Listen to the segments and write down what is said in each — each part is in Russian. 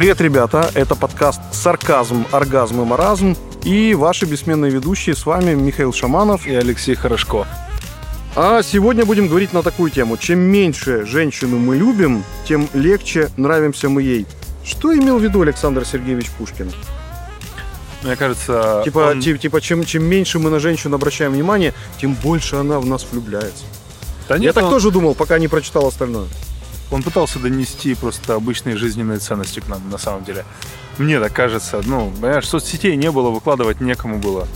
Привет, ребята! Это подкаст «Сарказм, оргазм и маразм» и ваши бессменные ведущие. С вами Михаил Шаманов и Алексей Хорошко. А сегодня будем говорить на такую тему. Чем меньше женщину мы любим, тем легче нравимся мы ей. Что имел в виду Александр Сергеевич Пушкин? Мне кажется... Типа, он... типа, типа чем, чем меньше мы на женщину обращаем внимание, тем больше она в нас влюбляется. Да нет, Я так он... тоже думал, пока не прочитал остальное. Он пытался донести просто обычные жизненные ценности к нам, на самом деле. Мне так кажется. Ну, понимаешь, соцсетей не было, выкладывать некому было.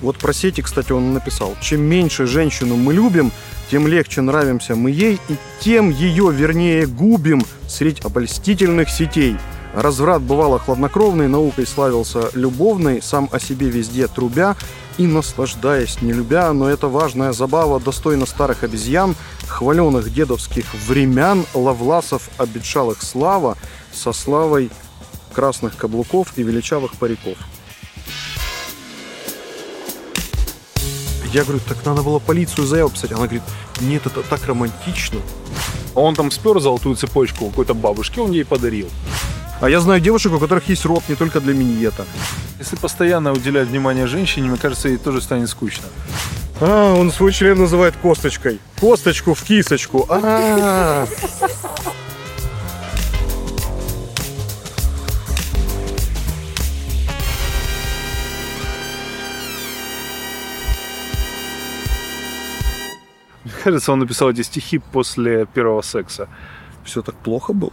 Вот про сети, кстати, он написал. Чем меньше женщину мы любим, тем легче нравимся мы ей, и тем ее, вернее, губим средь обольстительных сетей. Разврат бывало хладнокровный, наукой славился любовный, сам о себе везде трубя и наслаждаясь не любя, но это важная забава достойна старых обезьян, хваленых дедовских времян, лавласов обетшалых слава, со славой красных каблуков и величавых париков. Я говорю, так надо было полицию заяву писать. Она говорит, нет, это так романтично. Он там спер золотую цепочку какой-то бабушке, он ей подарил. А я знаю девушек, у которых есть рот не только для миньета. Если постоянно уделять внимание женщине, мне кажется, ей тоже станет скучно. А, он свой член называет косточкой. Косточку в кисочку. А. Мне кажется, он написал эти стихи после первого секса. Все так плохо было?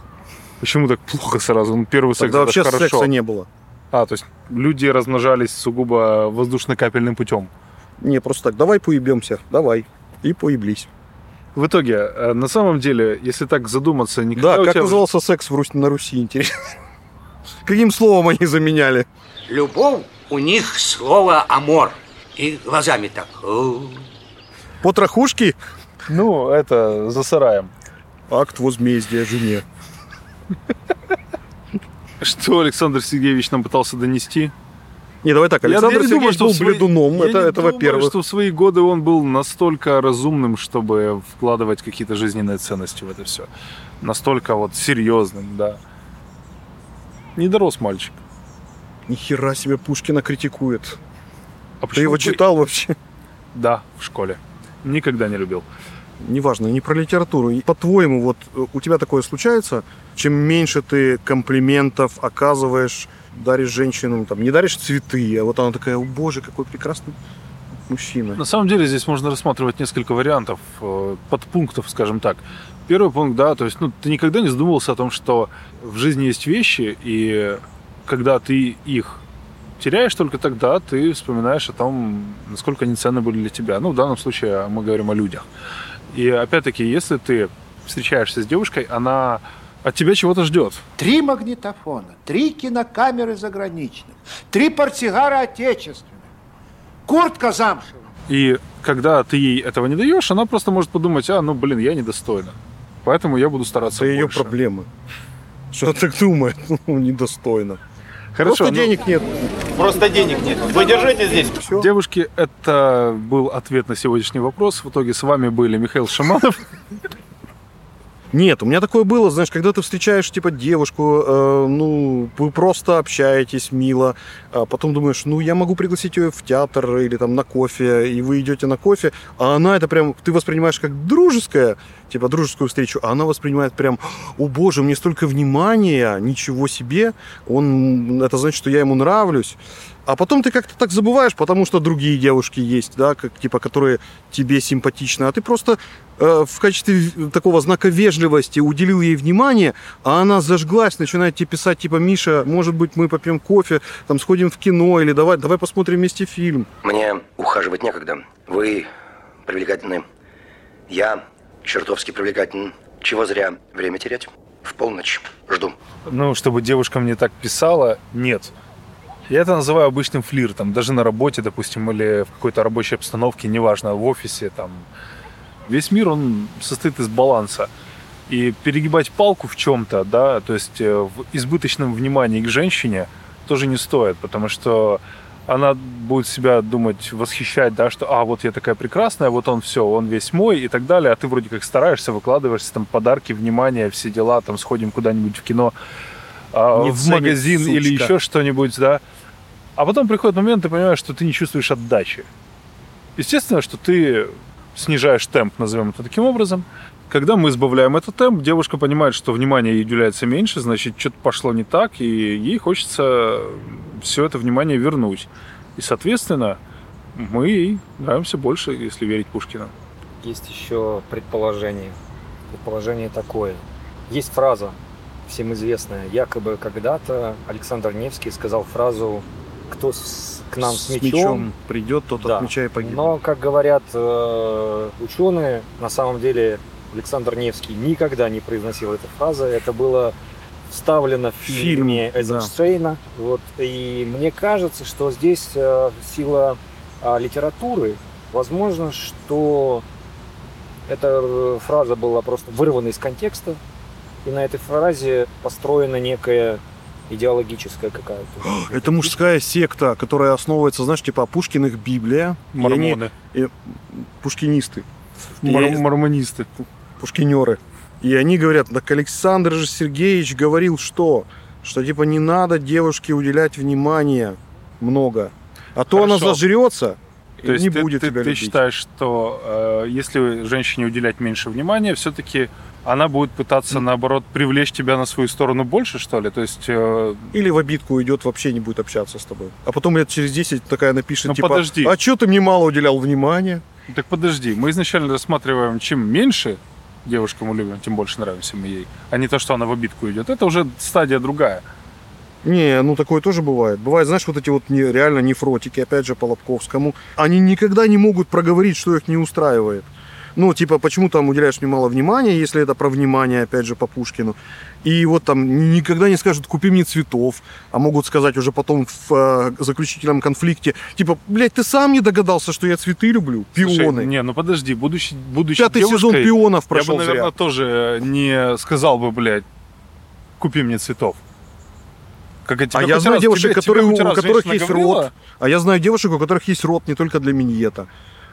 Почему так плохо сразу? Ну, первый секс Тогда вообще хорошо. секса не было. А, то есть люди размножались сугубо воздушно-капельным путем. Не, просто так, давай поебемся, давай. И поеблись. В итоге, э, на самом деле, если так задуматься, никогда Да, как тебя... назывался секс в Русь, на Руси, интересно? Каким словом они заменяли? Любовь у них слово «амор». И глазами так. Потрохушки? Ну, это за сараем. Акт возмездия жене. Что Александр Сергеевич нам пытался донести? Не, давай так, Александр я, Сергеевич думаю, был свои... бледуном, я это, это во-первых. что в свои годы он был настолько разумным, чтобы вкладывать какие-то жизненные ценности в это все. Настолько вот серьезным, да. Не дорос мальчик. Ни хера себе Пушкина критикует. А Ты его читал вообще? Да, в школе. Никогда не любил неважно, не про литературу. По-твоему, вот э, у тебя такое случается? Чем меньше ты комплиментов оказываешь, даришь женщинам, там, не даришь цветы, а вот она такая, о боже, какой прекрасный мужчина. На самом деле здесь можно рассматривать несколько вариантов, э, подпунктов, скажем так. Первый пункт, да, то есть, ну, ты никогда не задумывался о том, что в жизни есть вещи, и когда ты их теряешь только тогда, ты вспоминаешь о том, насколько они ценны были для тебя. Ну, в данном случае мы говорим о людях. И опять-таки, если ты встречаешься с девушкой, она от тебя чего-то ждет. Три магнитофона, три кинокамеры заграничных, три портсигара отечественных, куртка замшевая. И когда ты ей этого не даешь, она просто может подумать, а, ну, блин, я недостойна. Поэтому я буду стараться Это больше. ее проблемы. Что так думает? Ну, недостойно. Хорошо, Просто ну... денег нет. Просто денег нет. Вы держите здесь. Все. Девушки, это был ответ на сегодняшний вопрос. В итоге с вами были Михаил Шаманов. Нет, у меня такое было, знаешь, когда ты встречаешь, типа, девушку, э, ну, вы просто общаетесь мило, а потом думаешь, ну, я могу пригласить ее в театр или там на кофе, и вы идете на кофе, а она это прям, ты воспринимаешь как дружеское, типа, дружескую встречу, а она воспринимает прям, о боже, мне столько внимания, ничего себе, он, это значит, что я ему нравлюсь. А потом ты как-то так забываешь, потому что другие девушки есть, да, как, типа, которые тебе симпатичны, а ты просто э, в качестве такого знака вежливости уделил ей внимание, а она зажглась, начинает тебе писать, типа, Миша, может быть, мы попьем кофе, там, сходим в кино, или давай, давай посмотрим вместе фильм. Мне ухаживать некогда. Вы привлекательны. Я чертовски привлекателен. Чего зря время терять? В полночь. Жду. Ну, чтобы девушка мне так писала, нет. Я это называю обычным флиртом, даже на работе, допустим, или в какой-то рабочей обстановке, неважно, в офисе, там. Весь мир, он состоит из баланса. И перегибать палку в чем-то, да, то есть э, в избыточном внимании к женщине тоже не стоит, потому что она будет себя думать, восхищать, да, что, а, вот я такая прекрасная, вот он все, он весь мой и так далее, а ты вроде как стараешься, выкладываешься, там, подарки, внимание, все дела, там, сходим куда-нибудь в кино, а, Не в магазин сучка. или еще что-нибудь, да. А потом приходит момент, ты понимаешь, что ты не чувствуешь отдачи. Естественно, что ты снижаешь темп, назовем это таким образом. Когда мы избавляем этот темп, девушка понимает, что внимание ей уделяется меньше, значит, что-то пошло не так, и ей хочется все это внимание вернуть. И, соответственно, мы ей нравимся больше, если верить Пушкину. Есть еще предположение. Предположение такое. Есть фраза, всем известная. Якобы когда-то Александр Невский сказал фразу «Кто с- к нам с, мечом, придет, тот Да. от меча и погибнет. Но, как говорят э, ученые, на самом деле Александр Невский никогда не произносил эту фразу. Это было вставлено в Фильм, фильме да. Эйзенштейна. Вот. И мне кажется, что здесь э, сила а, литературы. Возможно, что эта э, фраза была просто вырвана из контекста. И на этой фразе построена некая идеологическая какая-то. Это мужская секта, которая основывается, знаешь, типа Пушкиных Библия. И они Мормоны, пушкинисты, мор- И- мормонисты. пушкинеры. И они говорят, так Александр же Сергеевич говорил, что? Что типа не надо девушке уделять внимания много. А то она Хорошо. зажрется и То есть не ты, будет ты- тебя ты любить. считаешь, что э, если женщине уделять меньше внимания, все-таки она будет пытаться, наоборот, привлечь тебя на свою сторону больше, что ли? То есть, э, Или в обидку уйдет, вообще не будет общаться с тобой. А потом лет через 10 такая напишет, Ну, типа, подожди. а что ты мне мало уделял внимания? так подожди, мы изначально рассматриваем, чем меньше девушку мы любим, тем больше нравимся мы ей, а не то, что она в обидку идет. Это уже стадия другая. Не, ну такое тоже бывает. Бывает, знаешь, вот эти вот не, реально нефротики, опять же, по Лобковскому, они никогда не могут проговорить, что их не устраивает. Ну, типа, почему там уделяешь мне мало внимания, если это про внимание, опять же, по Пушкину. И вот там ни- никогда не скажут, купи мне цветов, а могут сказать уже потом в э, заключительном конфликте, типа, блядь, ты сам не догадался, что я цветы люблю, Слушай, пионы. не, ну подожди, будучи, будучи Пятый девушкой, сезон пионов я прошел бы, наверное, зря. тоже не сказал бы, блядь, купи мне цветов. Как я, А я знаю девушек, которые, у которых есть рот. А я знаю девушек, у которых есть рот не только для миньета.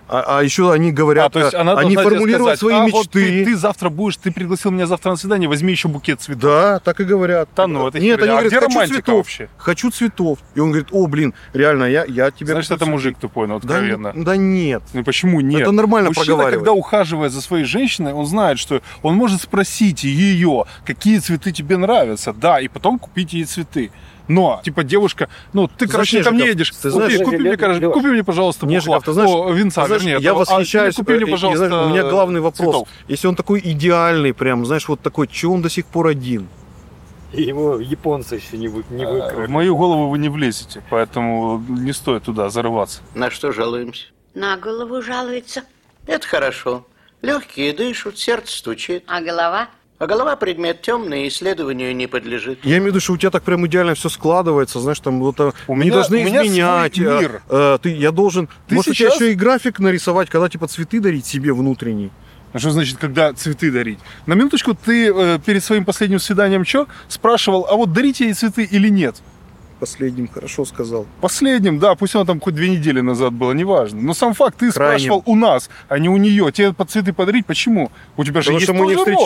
А, а еще они говорят, А, то есть она они должна тебе формулируют сказать, свои «А, мечты. вот ты, ты завтра будешь, ты пригласил меня завтра на свидание, возьми еще букет цветов. Да, так и говорят. Да ну, это Нет, они А говорят, где хочу цветов. вообще? Хочу цветов. И он говорит, о, блин, реально, я, я тебе... Значит, это цветы». мужик тупой, ну, Да, откровенно. н- да нет. Ну почему нет? Это нормально Мужчина, проговаривать. когда ухаживает за своей женщиной, он знает, что он может спросить ее, какие цветы тебе нравятся, да, и потом купить ей цветы. Но, типа, девушка, ну, ты, короче, знаешь, ко мне едешь, ты купи, знаешь, купи, мне, короче, купи мне, пожалуйста, бухла. Нежиков, ты знаешь, О, винца, Ты знаешь, вернее. я а, восхищаюсь. или купи мне, э, пожалуйста, знаешь, у меня главный вопрос. цветов. Если он такой идеальный, прям, знаешь, вот такой, че он до сих пор один? И его японцы еще не, вы, не А, выкрали. В мою голову вы не влезете, поэтому не стоит туда зарываться. На что жалуемся? На голову жалуется. Это хорошо. Легкие дышат, сердце стучит. А голова? А голова предмет темный, исследованию не подлежит. Я имею в виду, что у тебя так прям идеально все складывается, знаешь, там вот а, У не меня- должны у меня изменять. свой а, мир. а, ты, я должен, Ты может, сейчас- у тебя еще и график нарисовать, когда типа цветы дарить себе внутренний. А что значит, когда цветы дарить? На минуточку, ты э, перед своим последним свиданием что? Спрашивал, а вот дарите ей цветы или нет? Последним хорошо сказал. Последним, да, пусть оно там хоть две недели назад было, неважно. Но сам факт, ты Крайним. спрашивал у нас, а не у нее. Тебе под цветы подарить, почему? У тебя же Потому есть что мы не тоже род.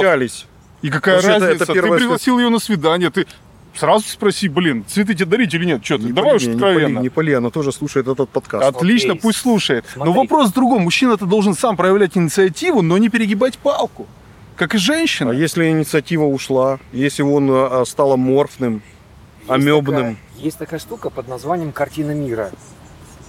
И какая Потому это- разница? это первое, ты пригласил ее на свидание, ты сразу спроси, блин, цветы тебе дарить или нет? Что ты? Не Давай пали- уж не, не откровенно. пали, не пали, она тоже слушает этот подкаст. Отлично, Окей. пусть слушает. Но Смотри. вопрос в другом. Мужчина-то должен сам проявлять инициативу, но не перегибать палку. Как и женщина. А если инициатива ушла, если он а, стал аморфным, Есть амебным, такая- есть такая штука под названием картина мира.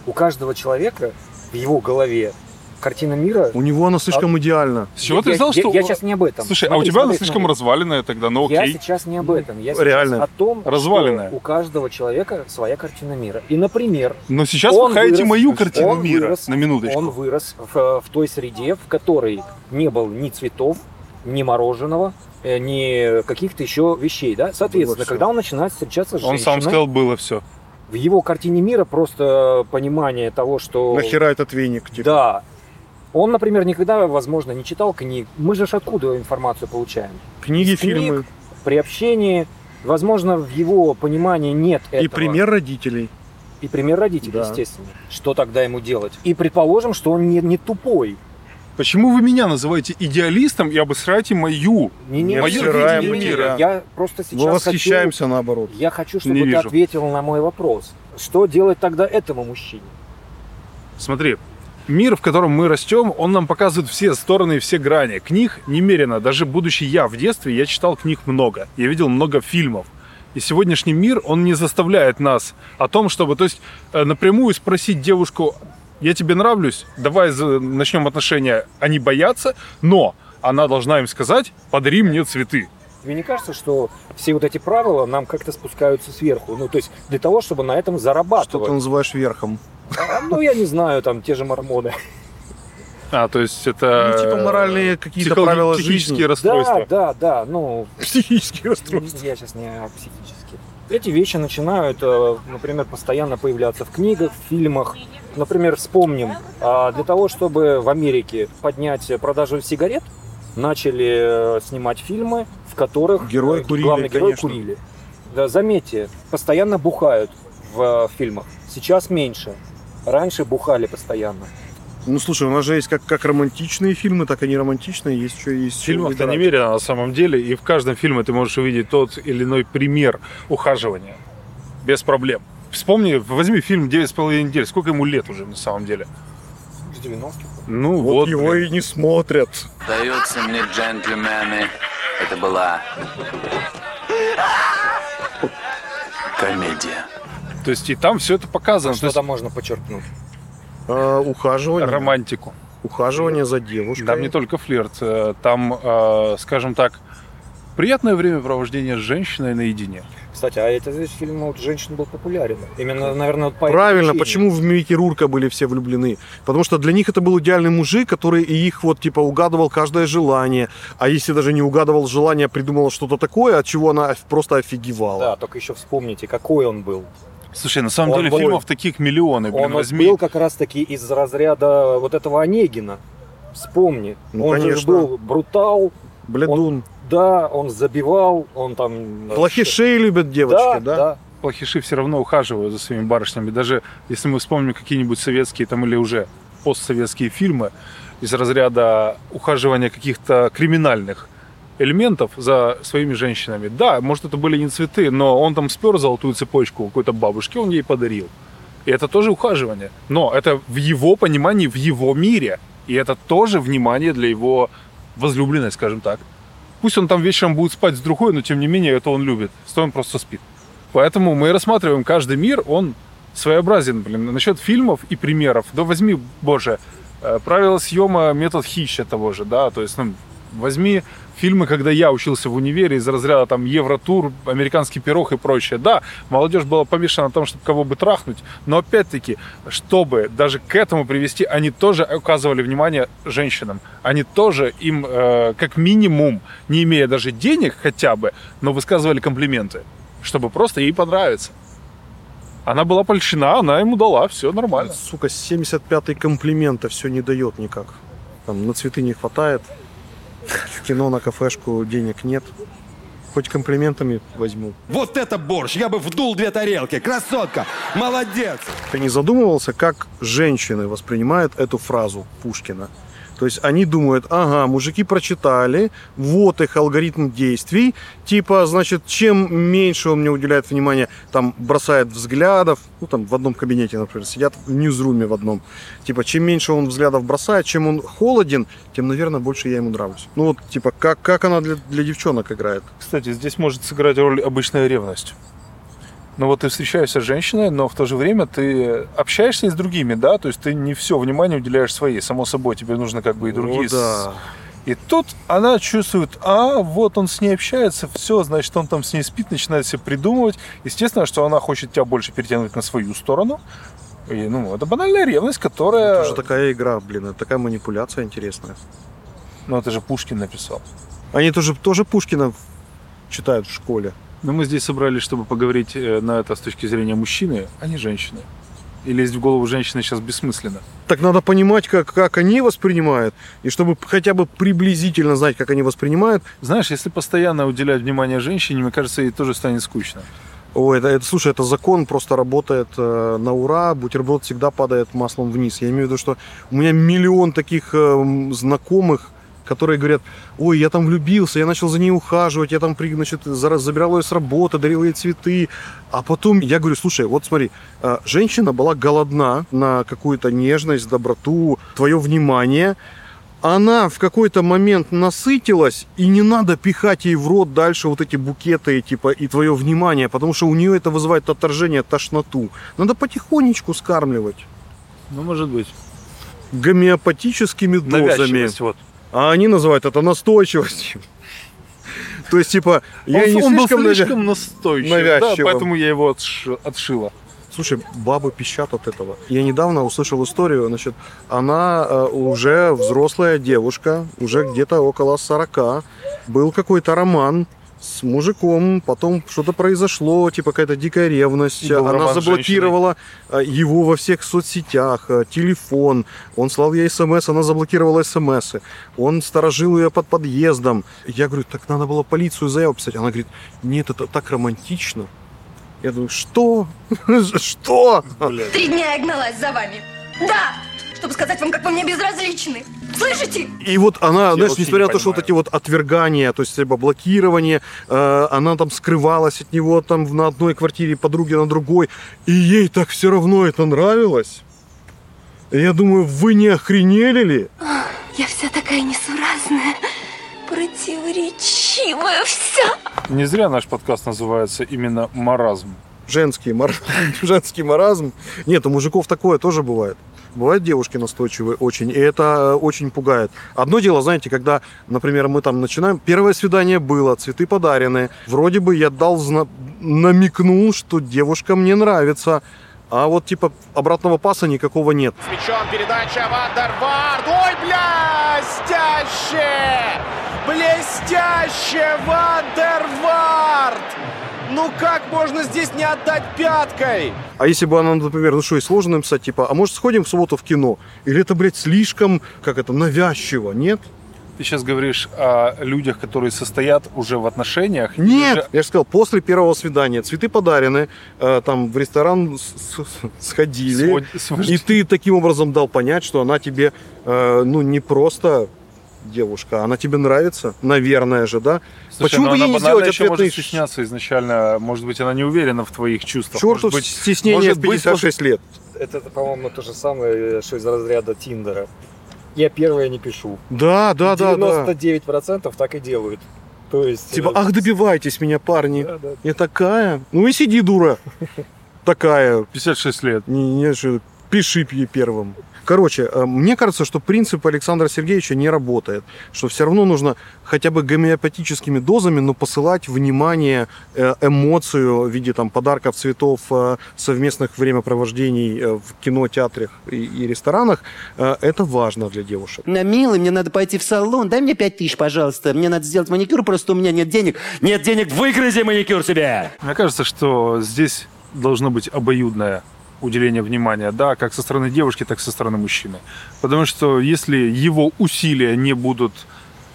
У каждого человека в его голове картина мира. у него она слишком идеальна. С чего я, ты взял, я- что... Я, сейчас не об этом. Слушай, а у Смотри, тебя она смотри, слишком смотри. разваленная тогда, ну Я окей. сейчас не об этом. Я сейчас Реально. о том, Разваленная. что у каждого человека своя картина мира. И, например, Но сейчас Он вы хаете мою картину он мира. вырос, на минуточку. он вырос в, в той среде, в которой не было ни цветов, ни мороженого, э, ни каких-то еще вещей. Да? Соответственно, когда он начинает встречаться с Он женщиной, сам сказал, было все. в его картине мира просто понимание того, что... Нахера этот веник? Типа? Да. Он, например, никогда, возможно, не читал книг. Мы же откуда информацию получаем? Книги, Из книг, фильмы При общении, возможно, в его понимании нет этого. и пример родителей. И пример родителей, Да. естественно. Что тогда ему делать? И предположим, что он не, не тупой. Почему вы меня называете идеалистом и обосраете мою? Не, не, Не не, не, не, не, мира. Я просто сейчас Мы восхищаемся наоборот. Хочу, я хочу, чтобы Не ты вижу. ответил на мой вопрос. Что делать тогда этому мужчине? Смотри, мир, в котором мы растем, он нам показывает все стороны и все грани. Книг немерено. Даже будучи я в детстве, я читал книг много. Я видел много фильмов. И сегодняшний мир, он не заставляет нас о том, чтобы, то есть, э, напрямую спросить девушку, я тебе нравлюсь, давай начнем отношения. Они боятся, но она должна им сказать, подари мне цветы. Тебе не кажется, что все вот эти правила нам как-то спускаются сверху? Ну, то есть для того, чтобы на этом Что ты зарабатывать. называешь верхом? А, ну, я не знаю, там те же мормоны. А, то есть это... Ну, типа моральные какие-то психологи- правила психические жизни. расстройства. Да, да, да, ну, Психические расстройства. я сейчас не о психических. Эти вещи начинают, э, например, постоянно появляться в книгах, в фильмах. Например, вспомним, а, для того, чтобы в Америке поднять продажу сигарет, начали э, снимать фильмы, в которых Герои э, курили, главные герои конечно. курили. Да, заметьте, постоянно бухают в э, фильмах. Сейчас меньше. Раньше бухали постоянно. Ну слушай, у нас же есть как, как романтичные фильмы, так и неромантичные. Есть еще есть В фильмах-то выбирать. немерено на самом деле, и в каждом фильме ты можешь увидеть тот или иной пример ухаживания. Без проблем. Вспомни, возьми фильм «Девять с половиной недель». Сколько ему лет уже на самом деле? С 90-х. Ну Вот, вот, его блин. и не смотрят. Дается мне, джентльмены, это была комедия. То есть и там все это показано. То Что там можно подчеркнуть? А, ухаживание. романтику. Ухаживание за девушкой. Там не только флирт, э, там, э, скажем так, приятное времяпровождение с женщиной наедине. Кстати, а это здесь фильм вот женщин был популярен. Именно, наверное, вот по Правильно, почему в Микки Рурка были все влюблены? Потому что для них это был идеальный мужик, который и их вот типа угадывал каждое желание. А если даже не угадывал желание, а придумал что-то такое, от чего она просто офигевала. Да, только еще вспомните, какой он был. Слушай, на самом Он деле был- фильмов таких миллионы, блин, он возьми. был как раз-таки из разряда вот этого Онегина. Вспомни. Ну, он же конечно. был брутал, Блядун. да, он забивал, он там... Плохишей любят девочки, да, да? да. плохиши все равно ухаживают за своими барышнями. Даже если мы вспомним какие-нибудь советские там или уже постсоветские фильмы из разряда ухаживания каких-то криминальных элементов за своими женщинами. Да, может, это были не цветы, но он там спер золотую цепочку какой-то бабушки, он ей подарил. И это тоже ухаживание. Но это в его понимании, в его мире. И это тоже внимание для его возлюбленной, скажем так. Пусть он там вечером будет спать с другой, но тем не менее это он любит. Сто он просто спит. Поэтому мы рассматриваем каждый мир, он своеобразен, блин. Насчет фильмов и примеров, да возьми, боже, э, правила съема метод хища того же, да, то есть, ну, возьми фильмы, когда я учился в универе из разряда там Евротур, Американский пирог и прочее. Да, молодежь была помешана на том, чтобы кого бы трахнуть, но опять-таки, чтобы даже к этому привести, они тоже указывали внимание женщинам. Они тоже им, э, как минимум, не имея даже денег хотя бы, но высказывали комплименты, чтобы просто ей понравиться. Она была польщена, она ему дала, все нормально. Сука, 75-й комплимента все не дает никак. Там на цветы не хватает. В кино, на кафешку денег нет. Хоть комплиментами возьму. Вот это борщ! Я бы вдул две тарелки! Красотка! Молодец! Ты не задумывался, как женщины воспринимают эту фразу Пушкина? То есть они думают, ага, мужики прочитали, вот их алгоритм действий, типа, значит, чем меньше он мне уделяет внимания, там, бросает взглядов, ну, там, в одном кабинете, например, сидят в ньюзруме в одном, типа, чем меньше он взглядов бросает, чем он холоден, тем, наверное, больше я ему нравлюсь. Ну, вот, типа, как, как она для, для девчонок играет? Кстати, здесь может сыграть роль обычная ревность. Ну вот ты встречаешься с женщиной, но в то же время ты общаешься и с другими, да, то есть ты не все внимание уделяешь своей, само собой, тебе нужно как бы и другие. О, да. И тут она чувствует, а вот он с ней общается, все, значит, он там с ней спит, начинает себе придумывать. Естественно, что она хочет тебя больше перетянуть на свою сторону. И, ну, это банальная ревность, которая... Это же такая игра, блин, это такая манипуляция интересная. Ну, это же Пушкин написал. Они тоже, тоже Пушкина читают в школе. Но мы здесь собрались, чтобы поговорить э, на это с точки зрения мужчины, а не женщины. И лезть в голову женщины сейчас бессмысленно. Так надо понимать, как, как они воспринимают, и чтобы хотя бы приблизительно знать, как они воспринимают. Знаешь, если постоянно уделять внимание женщине, мне кажется, ей тоже станет скучно. Ой, это, это, слушай, это закон просто работает э, на ура. Бутерброд всегда падает маслом вниз. Я имею в виду, что у меня миллион таких э, знакомых, которые говорят, ой, я там влюбился, я начал за ней ухаживать, я там, значит, за- забирал ее с работы, дарил ей цветы. А потом я говорю, слушай, вот смотри, э, женщина была голодна на какую-то нежность, доброту, твое внимание. Она в какой-то момент насытилась, и не надо пихать ей в рот дальше вот эти букеты, типа, и твое внимание, потому что у нее это вызывает отторжение, тошноту. Надо потихонечку скармливать Ну, может быть. гомеопатическими дозами. Вот. А они называют это настойчивостью. То есть, типа, я он, не он был слишком навя- слишком настойчив, навязчивым. да, поэтому я его отш- отшила. Слушай, бабы пищат от этого. Я недавно услышал историю, значит, она э, уже взрослая девушка, уже где-то около 40. Был какой-то роман с мужиком, потом что-то произошло, типа какая-то дикая ревность. Был она заблокировала э, его во всех соцсетях, э, телефон. Он слал ей смс, она заблокировала смс. Он сторожил ее под подъездом. Я говорю, так надо было полицию заяву писать. Она говорит, нет, это так романтично. Я думаю, что? Что? Три дня я гналась за вами. Да, чтобы сказать вам, как вы мне безразличны. Слышите? И вот она, Я знаешь, несмотря не на то, что вот эти вот отвергания, то есть либо блокирование, э, она там скрывалась от него там на одной квартире, подруги на другой, и ей так все равно это нравилось. Я думаю, вы не охренели ли? Я вся такая несуразная, противоречивая вся. Не зря наш подкаст называется именно «Маразм». Женский, мар... Женский маразм. Нет, у мужиков такое тоже бывает. Бывают девушки настойчивые очень, и это э, очень пугает. Одно дело, знаете, когда, например, мы там начинаем, первое свидание было, цветы подарены, вроде бы я дал, зна- намекнул, что девушка мне нравится, а вот типа обратного паса никакого нет. С мячом передача Вандервард. Ой, блестяще! Блестяще, Вандервард! Ну как можно здесь не отдать пяткой? А если бы она, например, ну что, и сложно написать, типа, а может сходим в субботу в кино? Или это, блядь, слишком, как это, навязчиво, нет? Ты сейчас говоришь о людях, которые состоят уже в отношениях. Нет, же- я же сказал, после первого свидания цветы подарены, э, там в ресторан с- с- сходили, свод- и ты таким образом дал понять, что она тебе, э, ну, не просто девушка, она тебе нравится, наверное же, да? Слушай, Почему ну бы ей она не сделать еще ответный может стесняться изначально. Может быть, она не уверена в твоих чувствах. черту может быть, стеснение может в быть, 56 лет? Это, по-моему, то же самое, что из разряда Тиндера. Я первое не пишу. Да, да, да, да. 99% так и делают. То есть... Типа, э, ах, добивайтесь меня, парни. да, да. Я такая. Ну и сиди, дура. Такая. 56 лет. Не, не, пиши ей первым. Короче, э, мне кажется, что принцип Александра Сергеевича не работает. Что все равно нужно хотя бы гомеопатическими дозами, но посылать внимание, э, эмоцию в виде там, подарков, цветов, э, совместных времяпровождений в кино, театрах и, и ресторанах. Это важно для девушек. На милый, мне надо пойти в салон. Дай мне пять тысяч, пожалуйста. Мне надо сделать маникюр, просто у меня нет денег. Нет денег, выгрызи маникюр себе! Мне кажется, что здесь должно быть обоюдное уделение внимания, да, как со стороны девушки, так и со стороны мужчины. Потому что если его усилия не будут,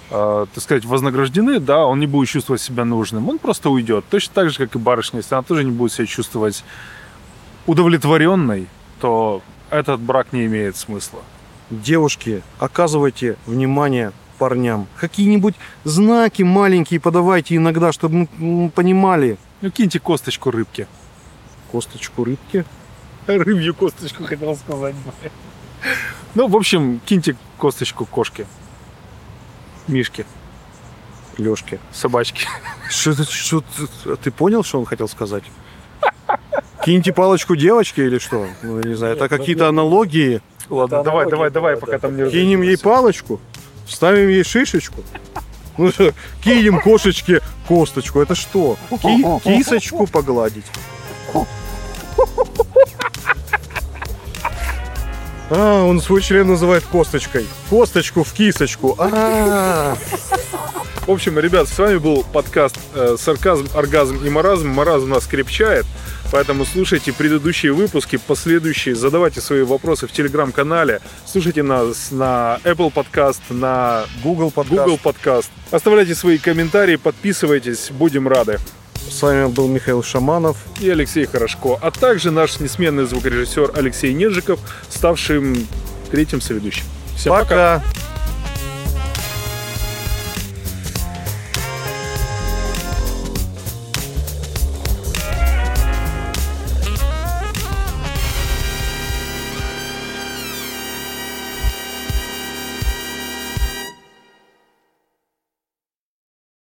э, так сказать, вознаграждены, да, он не будет чувствовать себя нужным, он просто уйдет. Точно так же, как и барышня, если она тоже не будет себя чувствовать удовлетворенной, то этот брак не имеет смысла. Девушки, оказывайте внимание парням. Какие-нибудь знаки маленькие подавайте иногда, чтобы мы м, понимали. Ну, киньте косточку рыбки. Косточку рыбки. Рыбью косточку хотел сказать. Ну, в общем, киньте косточку кошки. Мишки, Лешки. собачки. Что, что ты- понял, что он хотел сказать? Киньте палочку девочки или что? Ну, я не знаю, это ну, какие-то нет. аналогии. Ладно, Это давай, давай, давай, пока там не Кинем ей палочку, вставим ей шишечку. Ну кинем кошечке косточку. Это что? Ки- кисочку погладить. А, он свой член называет косточкой. Косточку в кисочку. А, В общем, ребят, с вами был подкаст э, «Сарказм, оргазм и маразм». Маразм нас крепчает, поэтому слушайте предыдущие выпуски, последующие, задавайте свои вопросы в телеграм-канале, слушайте нас на Apple Podcast, на Google подкаст. Google Podcast. Оставляйте свои комментарии, подписывайтесь, будем рады. С вами был Михаил Шаманов. И Алексей Хорошко, а также наш несменный звукорежиссер Алексей Нежиков, ставшим третьим соведущим. Всем пока. пока.